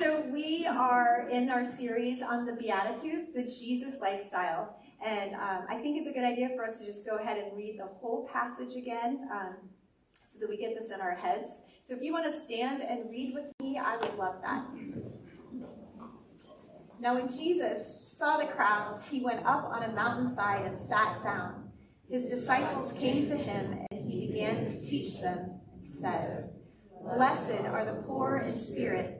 So we are in our series on the Beatitudes, the Jesus lifestyle. And um, I think it's a good idea for us to just go ahead and read the whole passage again um, so that we get this in our heads. So if you want to stand and read with me, I would love that. Now, when Jesus saw the crowds, he went up on a mountainside and sat down. His disciples came to him, and he began to teach them, and said, Blessed are the poor in spirit,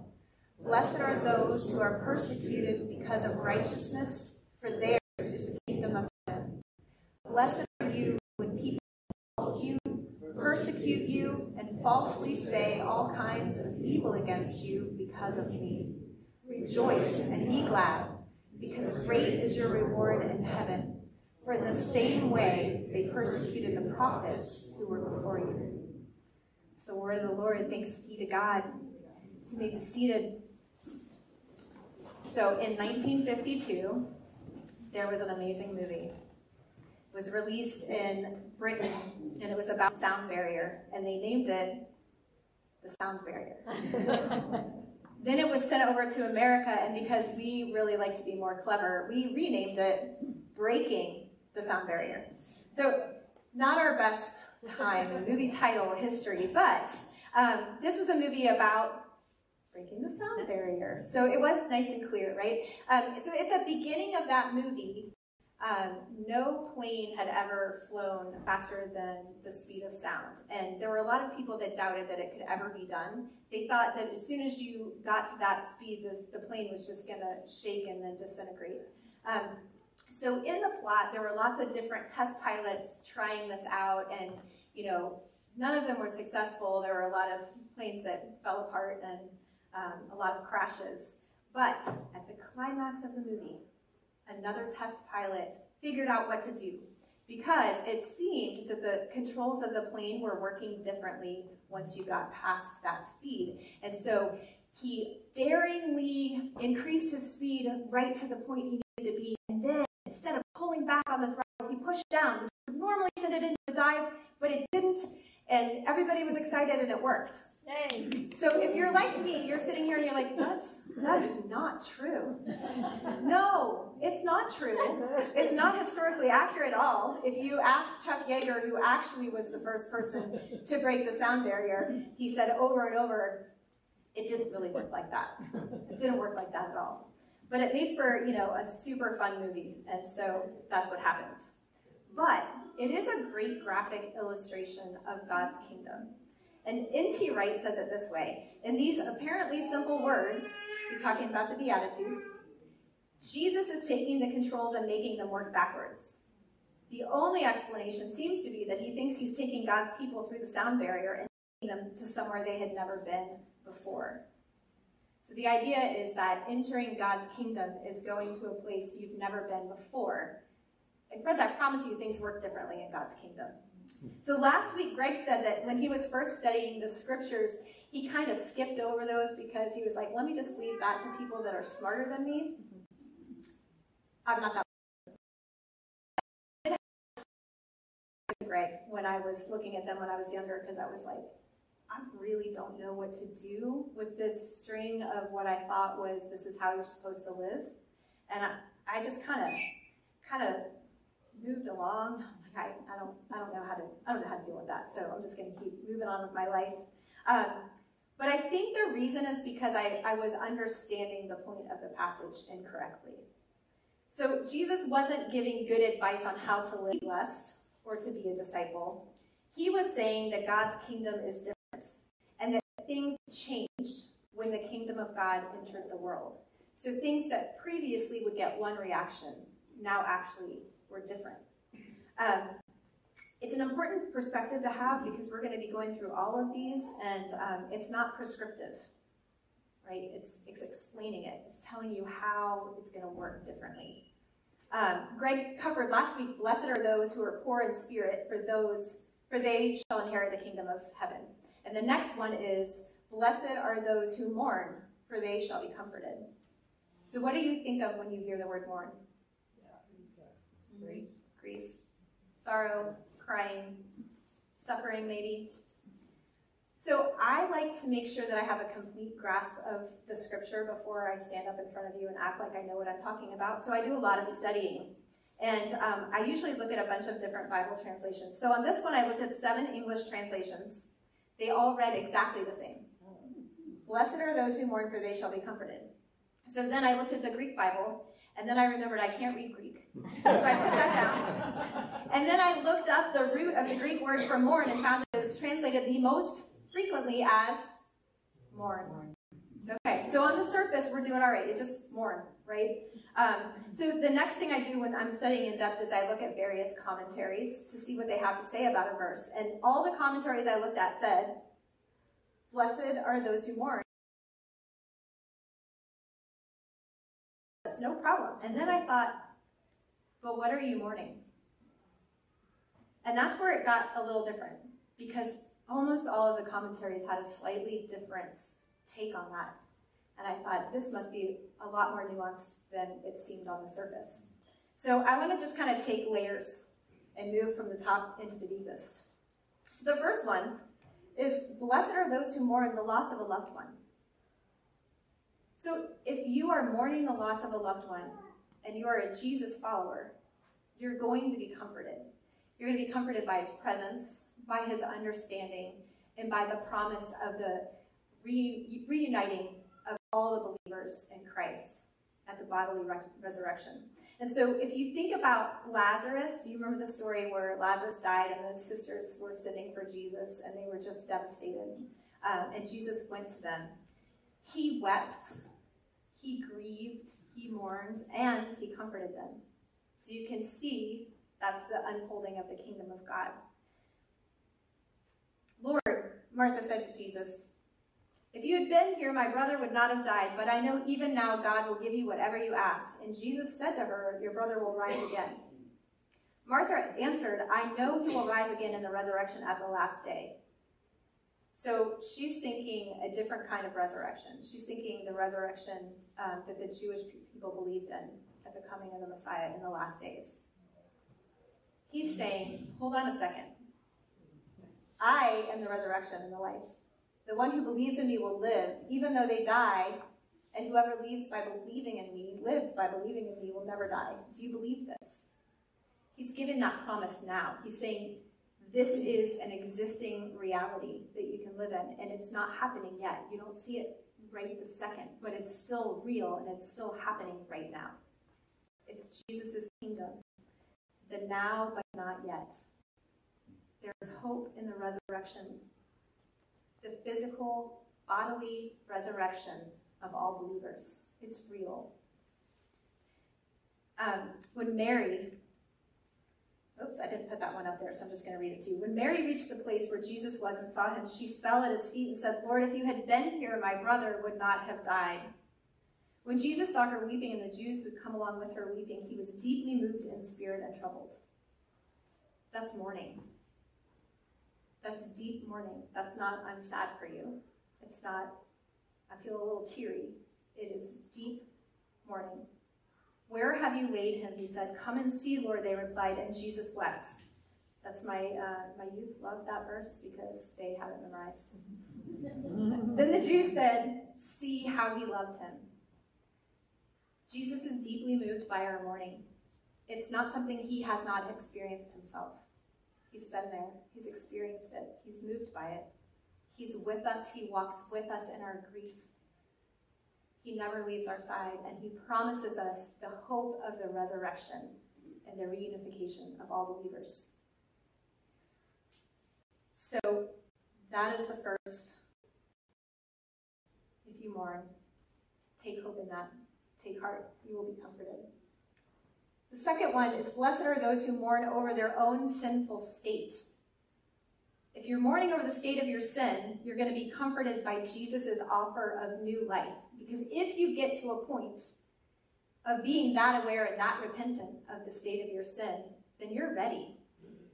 Blessed are those who are persecuted because of righteousness, for theirs is the kingdom of heaven. Blessed are you when people insult you, persecute you, and falsely say all kinds of evil against you because of me. Rejoice and be glad, because great is your reward in heaven. For in the same way they persecuted the prophets who were before you. It's the word of the Lord. Thanks be to God. You may be seated. So in 1952, there was an amazing movie. It was released in Britain, and it was about sound barrier, and they named it the sound barrier. then it was sent over to America, and because we really like to be more clever, we renamed it Breaking the Sound Barrier. So not our best time in movie title history, but um, this was a movie about breaking the sound barrier. So it was nice and clear, right? Um, so at the beginning of that movie, um, no plane had ever flown faster than the speed of sound. And there were a lot of people that doubted that it could ever be done. They thought that as soon as you got to that speed, the, the plane was just going to shake and then disintegrate. Um, so in the plot, there were lots of different test pilots trying this out, and you know, none of them were successful. There were a lot of planes that fell apart and um, a lot of crashes. But at the climax of the movie, another test pilot figured out what to do because it seemed that the controls of the plane were working differently once you got past that speed. And so he daringly increased his speed right to the point he needed to be. And then instead of pulling back on the throttle, he pushed down, which would normally send it into a dive, but it didn't. And everybody was excited and it worked. Yay. So if you're like me, you're sitting here and you're like, that's, that is not true. No, it's not true. It's not historically accurate at all. If you ask Chuck Yeager, who actually was the first person to break the sound barrier, he said over and over, it didn't really work like that. It didn't work like that at all. But it made for, you know, a super fun movie, and so that's what happens. But it is a great graphic illustration of God's kingdom. And N.T. Wright says it this way In these apparently simple words, he's talking about the Beatitudes, Jesus is taking the controls and making them work backwards. The only explanation seems to be that he thinks he's taking God's people through the sound barrier and taking them to somewhere they had never been before. So the idea is that entering God's kingdom is going to a place you've never been before. And friends, I promise you things work differently in God's kingdom. So last week, Greg said that when he was first studying the scriptures, he kind of skipped over those because he was like, let me just leave that to people that are smarter than me. I'm not that. Greg, when I was looking at them when I was younger, because I was like, I really don't know what to do with this string of what I thought was this is how you're supposed to live, and I, I just kind of, kind of moved along. I, I don't, I don't know how to, I don't know how to deal with that. So I'm just going to keep moving on with my life. Um, but I think the reason is because I, I was understanding the point of the passage incorrectly. So Jesus wasn't giving good advice on how to live blessed or to be a disciple. He was saying that God's kingdom is different and that things changed when the kingdom of God entered the world. So things that previously would get one reaction now actually were different. Um, it's an important perspective to have because we're going to be going through all of these, and um, it's not prescriptive. right? It's, it's explaining it. It's telling you how it's going to work differently. Um, Greg covered last week, blessed are those who are poor in spirit, for those, for they shall inherit the kingdom of heaven. And the next one is, blessed are those who mourn, for they shall be comforted. So what do you think of when you hear the word mourn? Grief. Grief. Sorrow, crying, suffering maybe. So I like to make sure that I have a complete grasp of the scripture before I stand up in front of you and act like I know what I'm talking about. So I do a lot of studying. And um, I usually look at a bunch of different Bible translations. So on this one, I looked at seven English translations. They all read exactly the same. Blessed are those who mourn, for they shall be comforted. So then I looked at the Greek Bible, and then I remembered I can't read Greek. so I put that down. And then I looked up the root of the Greek word for mourn and found that it was translated the most frequently as mourn. Okay, so on the surface, we're doing all right. It's just mourn, right? Um, so the next thing I do when I'm studying in depth is I look at various commentaries to see what they have to say about a verse. And all the commentaries I looked at said, Blessed are those who mourn. No problem. And then I thought, but what are you mourning? And that's where it got a little different because almost all of the commentaries had a slightly different take on that. And I thought this must be a lot more nuanced than it seemed on the surface. So I want to just kind of take layers and move from the top into the deepest. So the first one is Blessed are those who mourn the loss of a loved one. So if you are mourning the loss of a loved one and you are a Jesus follower, you're going to be comforted. You're going to be comforted by his presence, by his understanding, and by the promise of the re- reuniting of all the believers in Christ at the bodily re- resurrection. And so, if you think about Lazarus, you remember the story where Lazarus died and the sisters were sitting for Jesus and they were just devastated. Um, and Jesus went to them. He wept, he grieved, he mourned, and he comforted them. So you can see that's the unfolding of the kingdom of God. Lord, Martha said to Jesus, if you had been here, my brother would not have died, but I know even now God will give you whatever you ask. And Jesus said to her, Your brother will rise again. Martha answered, I know he will rise again in the resurrection at the last day. So she's thinking a different kind of resurrection. She's thinking the resurrection um, that the Jewish people believed in at the coming of the Messiah in the last days. He's saying, Hold on a second. I am the resurrection and the life. The one who believes in me will live, even though they die, and whoever lives by believing in me, lives by believing in me, will never die. Do you believe this? He's giving that promise now. He's saying, this is an existing reality that you can live in, and it's not happening yet. You don't see it right the second, but it's still real and it's still happening right now. It's Jesus' kingdom. The now, but not yet. There's hope in the resurrection the physical, bodily resurrection of all believers. It's real. Um, when Mary, oops, I didn't put that one up there, so I'm just going to read it to you. When Mary reached the place where Jesus was and saw him, she fell at his feet and said, Lord, if you had been here, my brother would not have died. When Jesus saw her weeping and the Jews who had come along with her weeping, he was deeply moved in spirit and troubled. That's mourning. That's deep mourning. That's not, I'm sad for you. It's not, I feel a little teary. It is deep mourning. Where have you laid him? He said, Come and see, Lord, they replied, and Jesus wept. That's my, uh, my youth love that verse because they have it memorized. then the Jews said, See how he loved him. Jesus is deeply moved by our mourning. It's not something he has not experienced himself. He's been there. He's experienced it. He's moved by it. He's with us. He walks with us in our grief. He never leaves our side, and He promises us the hope of the resurrection and the reunification of all believers. So, that is the first. If you mourn, take hope in that. Take heart. You will be comforted. The second one is Blessed are those who mourn over their own sinful state. If you're mourning over the state of your sin, you're going to be comforted by Jesus' offer of new life. Because if you get to a point of being that aware and that repentant of the state of your sin, then you're ready.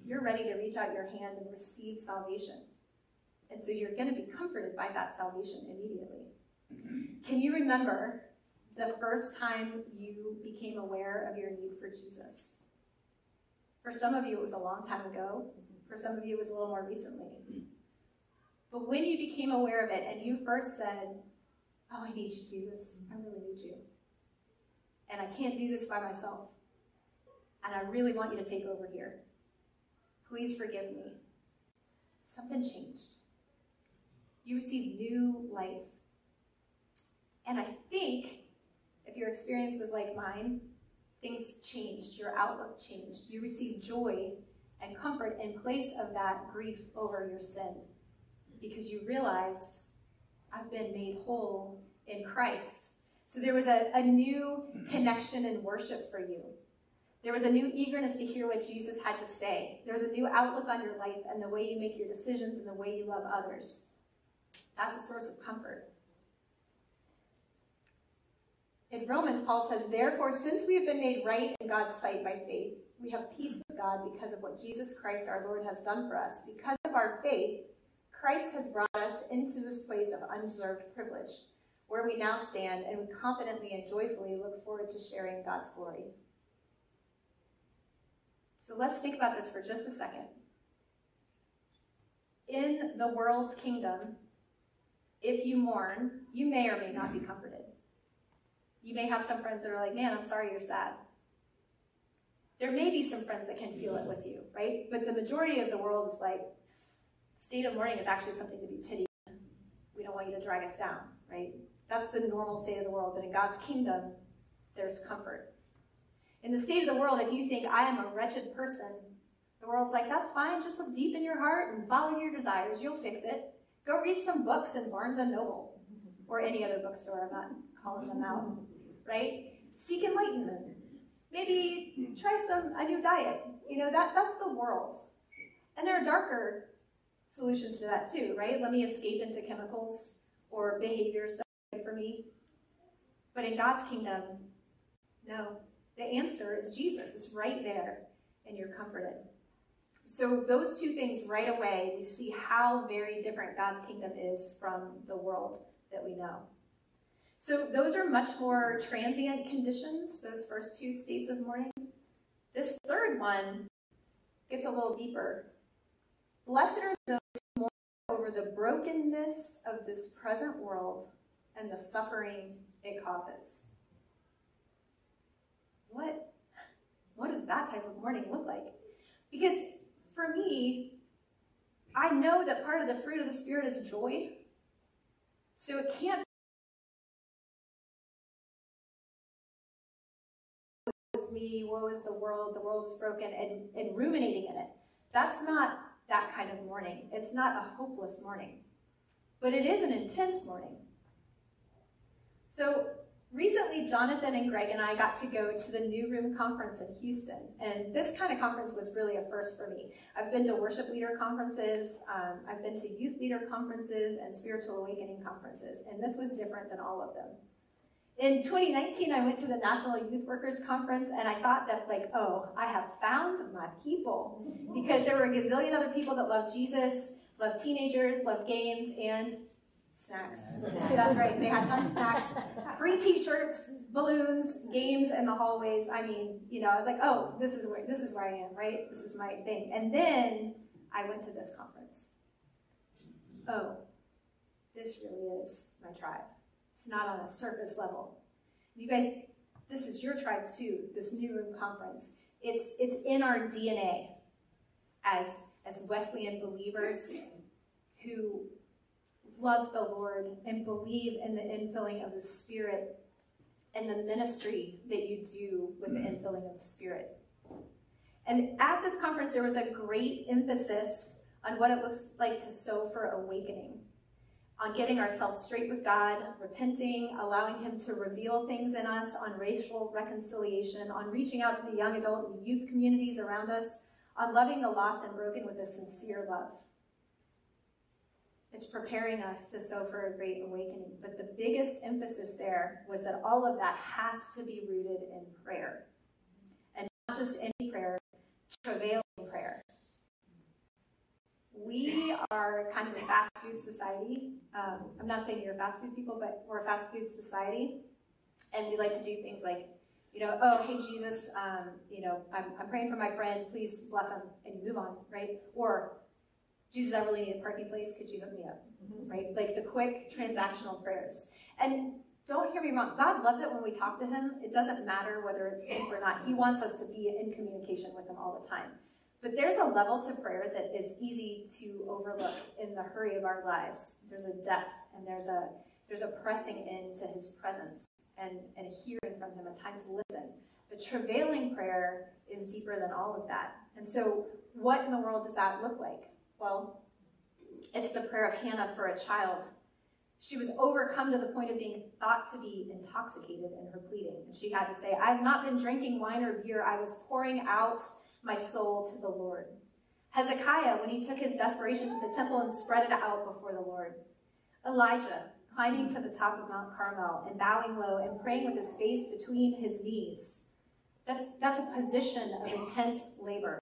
You're ready to reach out your hand and receive salvation. And so you're going to be comforted by that salvation immediately. Can you remember the first time you became aware of your need for Jesus? For some of you, it was a long time ago. For some of you, it was a little more recently. But when you became aware of it and you first said, Oh, I need you, Jesus. Mm-hmm. I really need you. And I can't do this by myself. And I really want you to take over here. Please forgive me. Something changed. You received new life. And I think if your experience was like mine, things changed. Your outlook changed. You received joy and comfort in place of that grief over your sin because you realized I've been made whole in Christ. So there was a, a new hmm. connection and worship for you. There was a new eagerness to hear what Jesus had to say. There was a new outlook on your life and the way you make your decisions and the way you love others. That's a source of comfort. In Romans, Paul says, Therefore, since we have been made right in God's sight by faith, we have peace with God because of what Jesus Christ our Lord has done for us. Because of our faith, Christ has brought us into this place of undeserved privilege, where we now stand and we confidently and joyfully look forward to sharing God's glory. So let's think about this for just a second. In the world's kingdom, if you mourn, you may or may not be comforted. You may have some friends that are like, man, I'm sorry you're sad. There may be some friends that can feel it with you, right? But the majority of the world is like, state of mourning is actually something to be pitied. We don't want you to drag us down, right? That's the normal state of the world. But in God's kingdom, there's comfort. In the state of the world, if you think I am a wretched person, the world's like, that's fine. Just look deep in your heart and follow your desires. You'll fix it. Go read some books in Barnes and Noble or any other bookstore. I'm not calling them out, right? Seek enlightenment. Maybe try some a new diet. You know that that's the world, and there are darker solutions to that too, right? Let me escape into chemicals or behaviors that are good for me. But in God's kingdom, no. The answer is Jesus. It's right there, and you're comforted. So those two things right away, we see how very different God's kingdom is from the world that we know. So those are much more transient conditions, those first two states of mourning. This third one gets a little deeper. Blessed are those who mourn over the brokenness of this present world and the suffering it causes. What, what does that type of mourning look like? Because for me, I know that part of the fruit of the Spirit is joy. So it can't woe is me, woe is the world, the world is broken, and, and ruminating in it. That's not that kind of mourning. It's not a hopeless mourning. But it is an intense mourning. So recently, Jonathan and Greg and I got to go to the New Room Conference in Houston. And this kind of conference was really a first for me. I've been to worship leader conferences, um, I've been to youth leader conferences, and spiritual awakening conferences. And this was different than all of them. In 2019, I went to the National Youth Workers Conference, and I thought that, like, oh, I have found my people. Mm-hmm. Because there were a gazillion other people that love Jesus, love teenagers, love games, and snacks. That's right, they had tons of snacks. Free t-shirts, balloons, games in the hallways. I mean, you know, I was like, oh, this is where this is where I am, right? This is my thing. And then I went to this conference. Oh, this really is my tribe. It's not on a surface level. You guys, this is your tribe too, this New Room Conference. It's, it's in our DNA as, as Wesleyan believers who love the Lord and believe in the infilling of the Spirit and the ministry that you do with the mm-hmm. infilling of the Spirit. And at this conference, there was a great emphasis on what it looks like to sow for awakening on getting ourselves straight with God, repenting, allowing Him to reveal things in us, on racial reconciliation, on reaching out to the young adult and youth communities around us, on loving the lost and broken with a sincere love. It's preparing us to sow for a great awakening. But the biggest emphasis there was that all of that has to be rooted in prayer. And not just any prayer, travailing prayer. We are kind of a fast food society. Um, I'm not saying you're fast food people, but we're a fast food society. And we like to do things like, you know, oh, hey, Jesus, um, you know, I'm, I'm praying for my friend. Please bless him. And you move on, right? Or, Jesus, I really need a parking place. Could you hook me up? Mm-hmm. Right? Like the quick transactional prayers. And don't hear me wrong. God loves it when we talk to him. It doesn't matter whether it's deep or not. He wants us to be in communication with him all the time. But there's a level to prayer that is easy to overlook in the hurry of our lives. There's a depth and there's a there's a pressing into his presence and, and hearing from him, a time to listen. But travailing prayer is deeper than all of that. And so what in the world does that look like? Well, it's the prayer of Hannah for a child. She was overcome to the point of being thought to be intoxicated in her pleading. And she had to say, I have not been drinking wine or beer. I was pouring out my soul to the Lord. Hezekiah, when he took his desperation to the temple and spread it out before the Lord. Elijah, climbing to the top of Mount Carmel and bowing low and praying with his face between his knees. That's, that's a position of intense labor.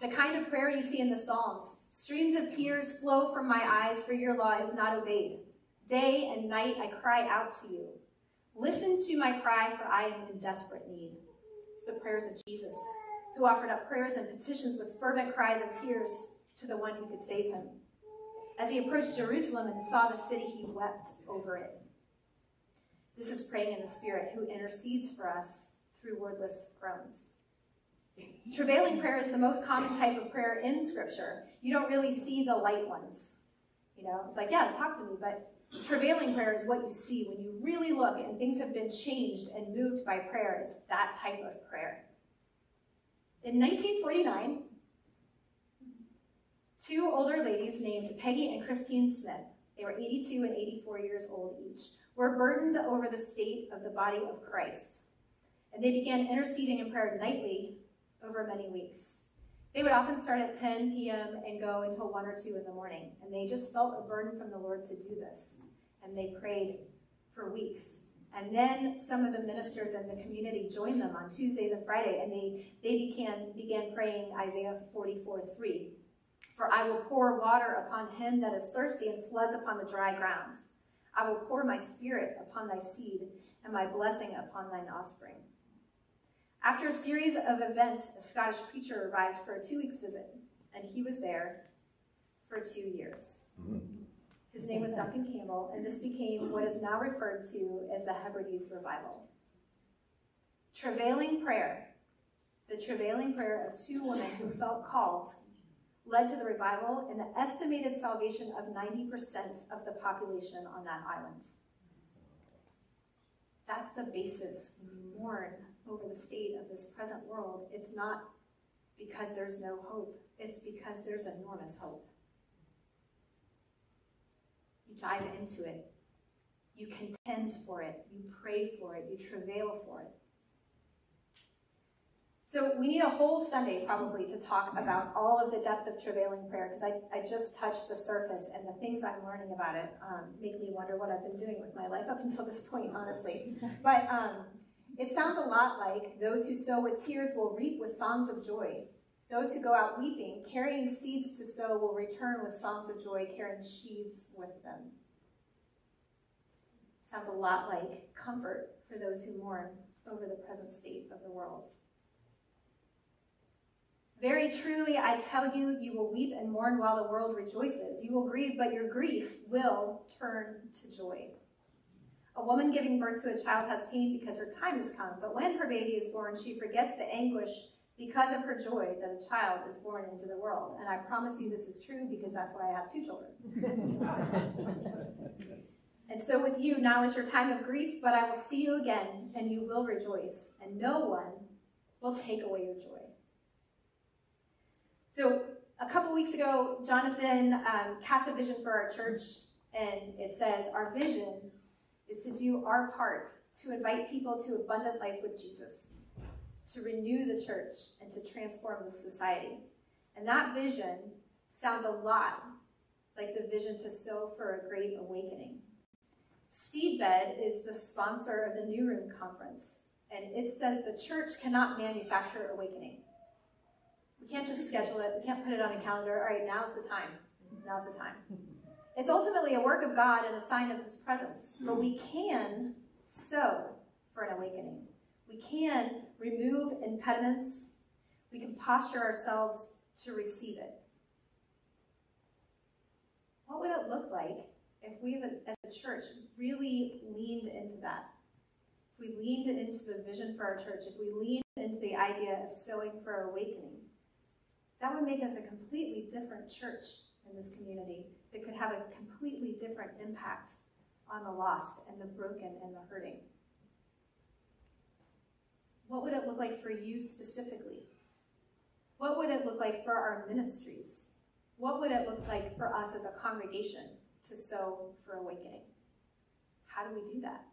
The kind of prayer you see in the Psalms. Streams of tears flow from my eyes, for your law is not obeyed. Day and night I cry out to you. Listen to my cry, for I am in desperate need. It's the prayers of Jesus, who offered up prayers and petitions with fervent cries of tears to the one who could save him. As he approached Jerusalem and saw the city, he wept over it. This is praying in the Spirit, who intercedes for us through wordless groans. Travailing prayer is the most common type of prayer in Scripture. You don't really see the light ones. You know, it's like, yeah, talk to me, but travailing prayer is what you see when you really look and things have been changed and moved by prayer. It's that type of prayer. In 1949, two older ladies named Peggy and Christine Smith, they were 82 and 84 years old each, were burdened over the state of the body of Christ. And they began interceding in prayer nightly over many weeks. They would often start at 10 p.m. and go until 1 or 2 in the morning. And they just felt a burden from the Lord to do this. And they prayed for weeks. And then some of the ministers in the community joined them on Tuesdays and Friday, and they, they began, began praying Isaiah 44 3. For I will pour water upon him that is thirsty and floods upon the dry grounds. I will pour my spirit upon thy seed and my blessing upon thine offspring. After a series of events, a Scottish preacher arrived for a two weeks visit, and he was there for two years. Mm-hmm. His name was Duncan Campbell, and this became what is now referred to as the Hebrides Revival. Travailing prayer, the travailing prayer of two women who felt called, led to the revival and the estimated salvation of 90% of the population on that island. That's the basis we mourn over the state of this present world, it's not because there's no hope, it's because there's enormous hope. Dive into it, you contend for it, you pray for it, you travail for it. So we need a whole Sunday probably to talk about all of the depth of travailing prayer because I, I just touched the surface and the things I'm learning about it um, make me wonder what I've been doing with my life up until this point, honestly. But um, it sounds a lot like those who sow with tears will reap with songs of joy. Those who go out weeping, carrying seeds to sow, will return with songs of joy, carrying sheaves with them. Sounds a lot like comfort for those who mourn over the present state of the world. Very truly, I tell you, you will weep and mourn while the world rejoices. You will grieve, but your grief will turn to joy. A woman giving birth to a child has pain because her time has come, but when her baby is born, she forgets the anguish because of her joy that a child is born into the world. And I promise you this is true because that's why I have two children. and so with you, now is your time of grief, but I will see you again, and you will rejoice, and no one will take away your joy. So a couple weeks ago, Jonathan um, cast a vision for our church, and it says, Our vision is to do our part to invite people to abundant life with Jesus, to renew the church, and to transform the society. And that vision sounds a lot like the vision to sow for a great awakening. Seedbed is the sponsor of the New Room Conference, and it says the church cannot manufacture awakening. We can't just schedule it, we can't put it on a calendar. All right, now's the time. Now's the time. It's ultimately a work of God and a sign of His presence, but we can sow for an awakening. We can remove impediments. We can posture ourselves to receive it. What would it look like if we, as a church, really leaned into that? If we leaned into the vision for our church, if we leaned into the idea of sowing for awakening, that would make us a completely different church in this community that could have a completely different impact on the lost and the broken and the hurting. What would it look like for you specifically? What would it look like for our ministries? What would it look like for us as a congregation to sow for awakening? How do we do that?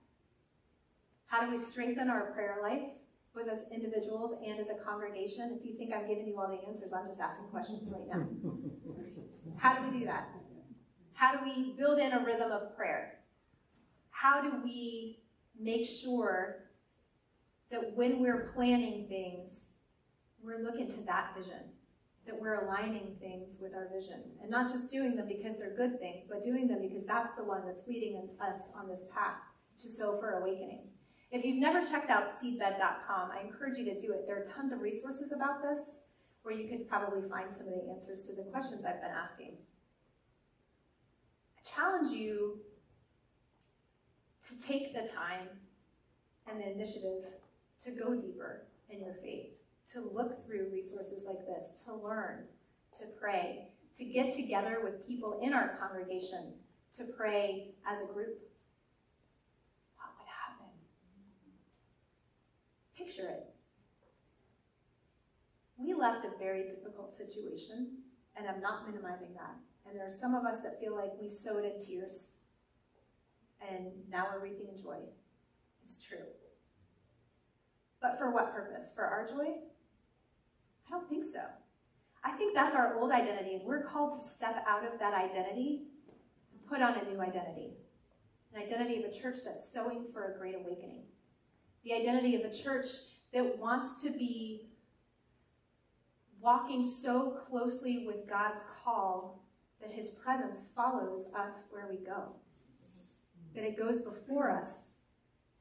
How do we strengthen our prayer life, both as individuals and as a congregation? If you think I'm giving you all the answers, I'm just asking questions right now. How do we do that? How do we build in a rhythm of prayer? How do we make sure that when we're planning things, we're looking to that vision, that we're aligning things with our vision, and not just doing them because they're good things, but doing them because that's the one that's leading us on this path to sow for awakening. If you've never checked out seedbed.com, I encourage you to do it. There are tons of resources about this where you could probably find some of the answers to the questions I've been asking. I challenge you to take the time and the initiative to go deeper in your faith, to look through resources like this, to learn, to pray, to get together with people in our congregation to pray as a group. What would happen? Picture it. We left a very difficult situation, and I'm not minimizing that. And there are some of us that feel like we sowed in tears, and now we're reaping joy. It's true. But for what purpose? For our joy? I don't think so. I think that's our old identity, and we're called to step out of that identity and put on a new identity an identity of a church that's sowing for a great awakening, the identity of a church that wants to be walking so closely with God's call that his presence follows us where we go, that it goes before us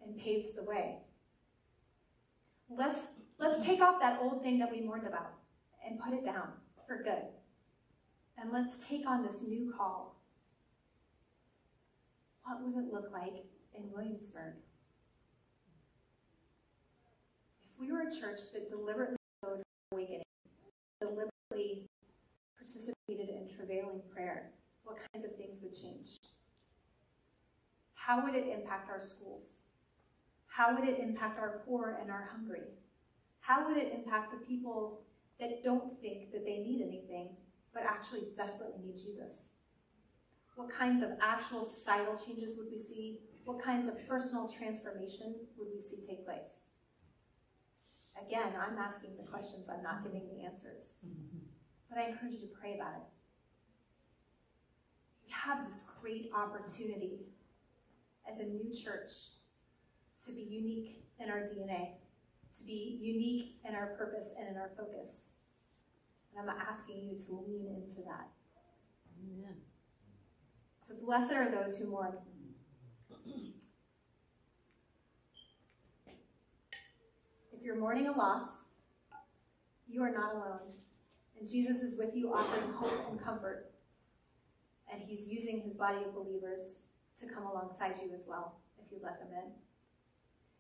and paves the way. Let's, let's take off that old thing that we mourned about and put it down for good. And let's take on this new call. What would it look like in Williamsburg? If we were a church that deliberately showed awakening, deliberately participated in travailing prayer, what kinds of things would change? How would it impact our schools? How would it impact our poor and our hungry? How would it impact the people that don't think that they need anything, but actually desperately need Jesus? What kinds of actual societal changes would we see? What kinds of personal transformation would we see take place? Again, I'm asking the questions, I'm not giving the answers. But I encourage you to pray about it. We have this great opportunity as a new church to be unique in our DNA, to be unique in our purpose and in our focus. And I'm asking you to lean into that. Amen. So blessed are those who mourn. If you're mourning a loss, you are not alone. And Jesus is with you, offering hope and comfort. And he's using his body of believers to come alongside you as well, if you let them in.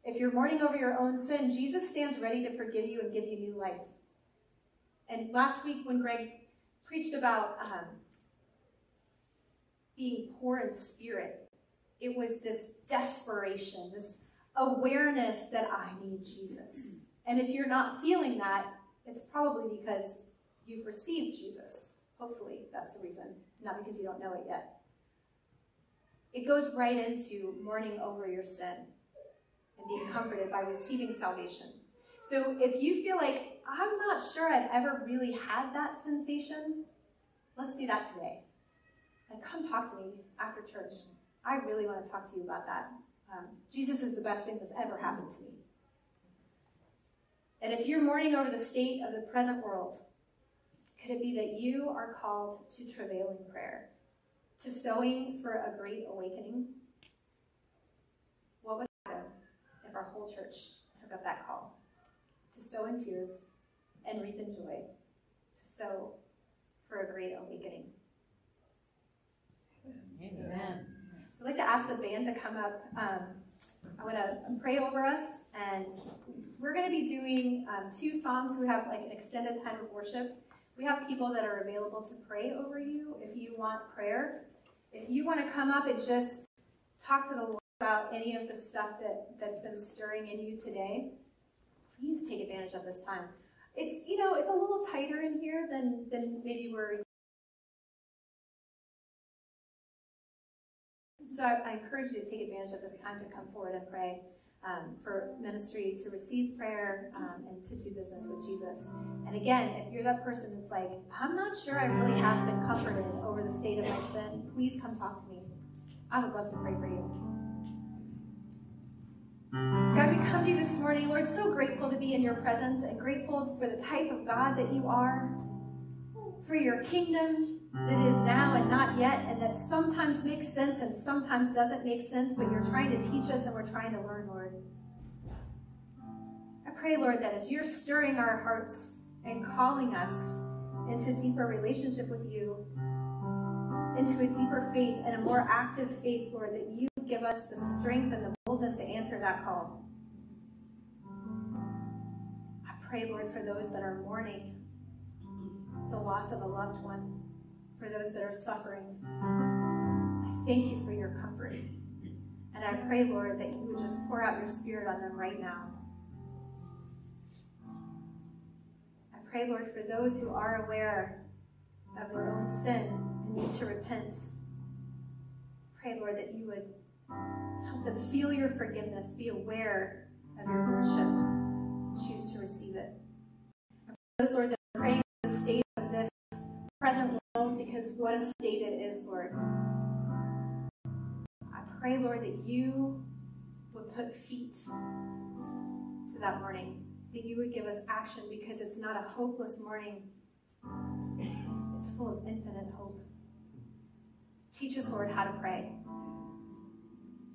If you're mourning over your own sin, Jesus stands ready to forgive you and give you new life. And last week, when Greg preached about um, being poor in spirit, it was this desperation, this awareness that I need Jesus. And if you're not feeling that, it's probably because you've received Jesus. Hopefully, that's the reason, not because you don't know it yet. It goes right into mourning over your sin and being comforted by receiving salvation. So if you feel like, I'm not sure I've ever really had that sensation, let's do that today. and come talk to me after church. I really want to talk to you about that. Um, Jesus is the best thing that's ever happened to me. And if you're mourning over the state of the present world, could it be that you are called to travailing prayer, to sowing for a great awakening? What would happen if our whole church took up that call? To sow in tears and reap in joy, to sow for a great awakening. Amen. So I'd like to ask the band to come up. Um, I want to pray over us, and we're going to be doing um, two songs. We have like an extended time of worship. We have people that are available to pray over you if you want prayer. If you want to come up and just talk to the Lord about any of the stuff that, that's been stirring in you today, please take advantage of this time. It's you know it's a little tighter in here than than maybe we're So I, I, encourage you to take advantage of this time to come forward and pray um, for ministry, to receive prayer, um, and to do business with Jesus. And again, if you're that person that's like, I'm not sure I really have been comforted over the state of my sin, please come talk to me. I would love to pray for you. God, we come to you this morning, Lord, so grateful to be in your presence and grateful for the type of God that you are, for your kingdom, that is now and not yet, and that sometimes makes sense and sometimes doesn't make sense, but you're trying to teach us and we're trying to learn, Lord. I pray, Lord, that as you're stirring our hearts and calling us into deeper relationship with you, into a deeper faith and a more active faith, Lord, that you give us the strength and the boldness to answer that call. I pray, Lord, for those that are mourning the loss of a loved one for those that are suffering. I thank you for your comfort. And I pray, Lord, that you would just pour out your spirit on them right now. I pray, Lord, for those who are aware of their own sin and need to repent. Pray, Lord, that you would help them feel your forgiveness, be aware of your worship, choose to receive it. Those, Lord, that are praying the state of this present world, because what a state it is, Lord. I pray, Lord, that you would put feet to that mourning, that you would give us action because it's not a hopeless mourning, it's full of infinite hope. Teach us, Lord, how to pray.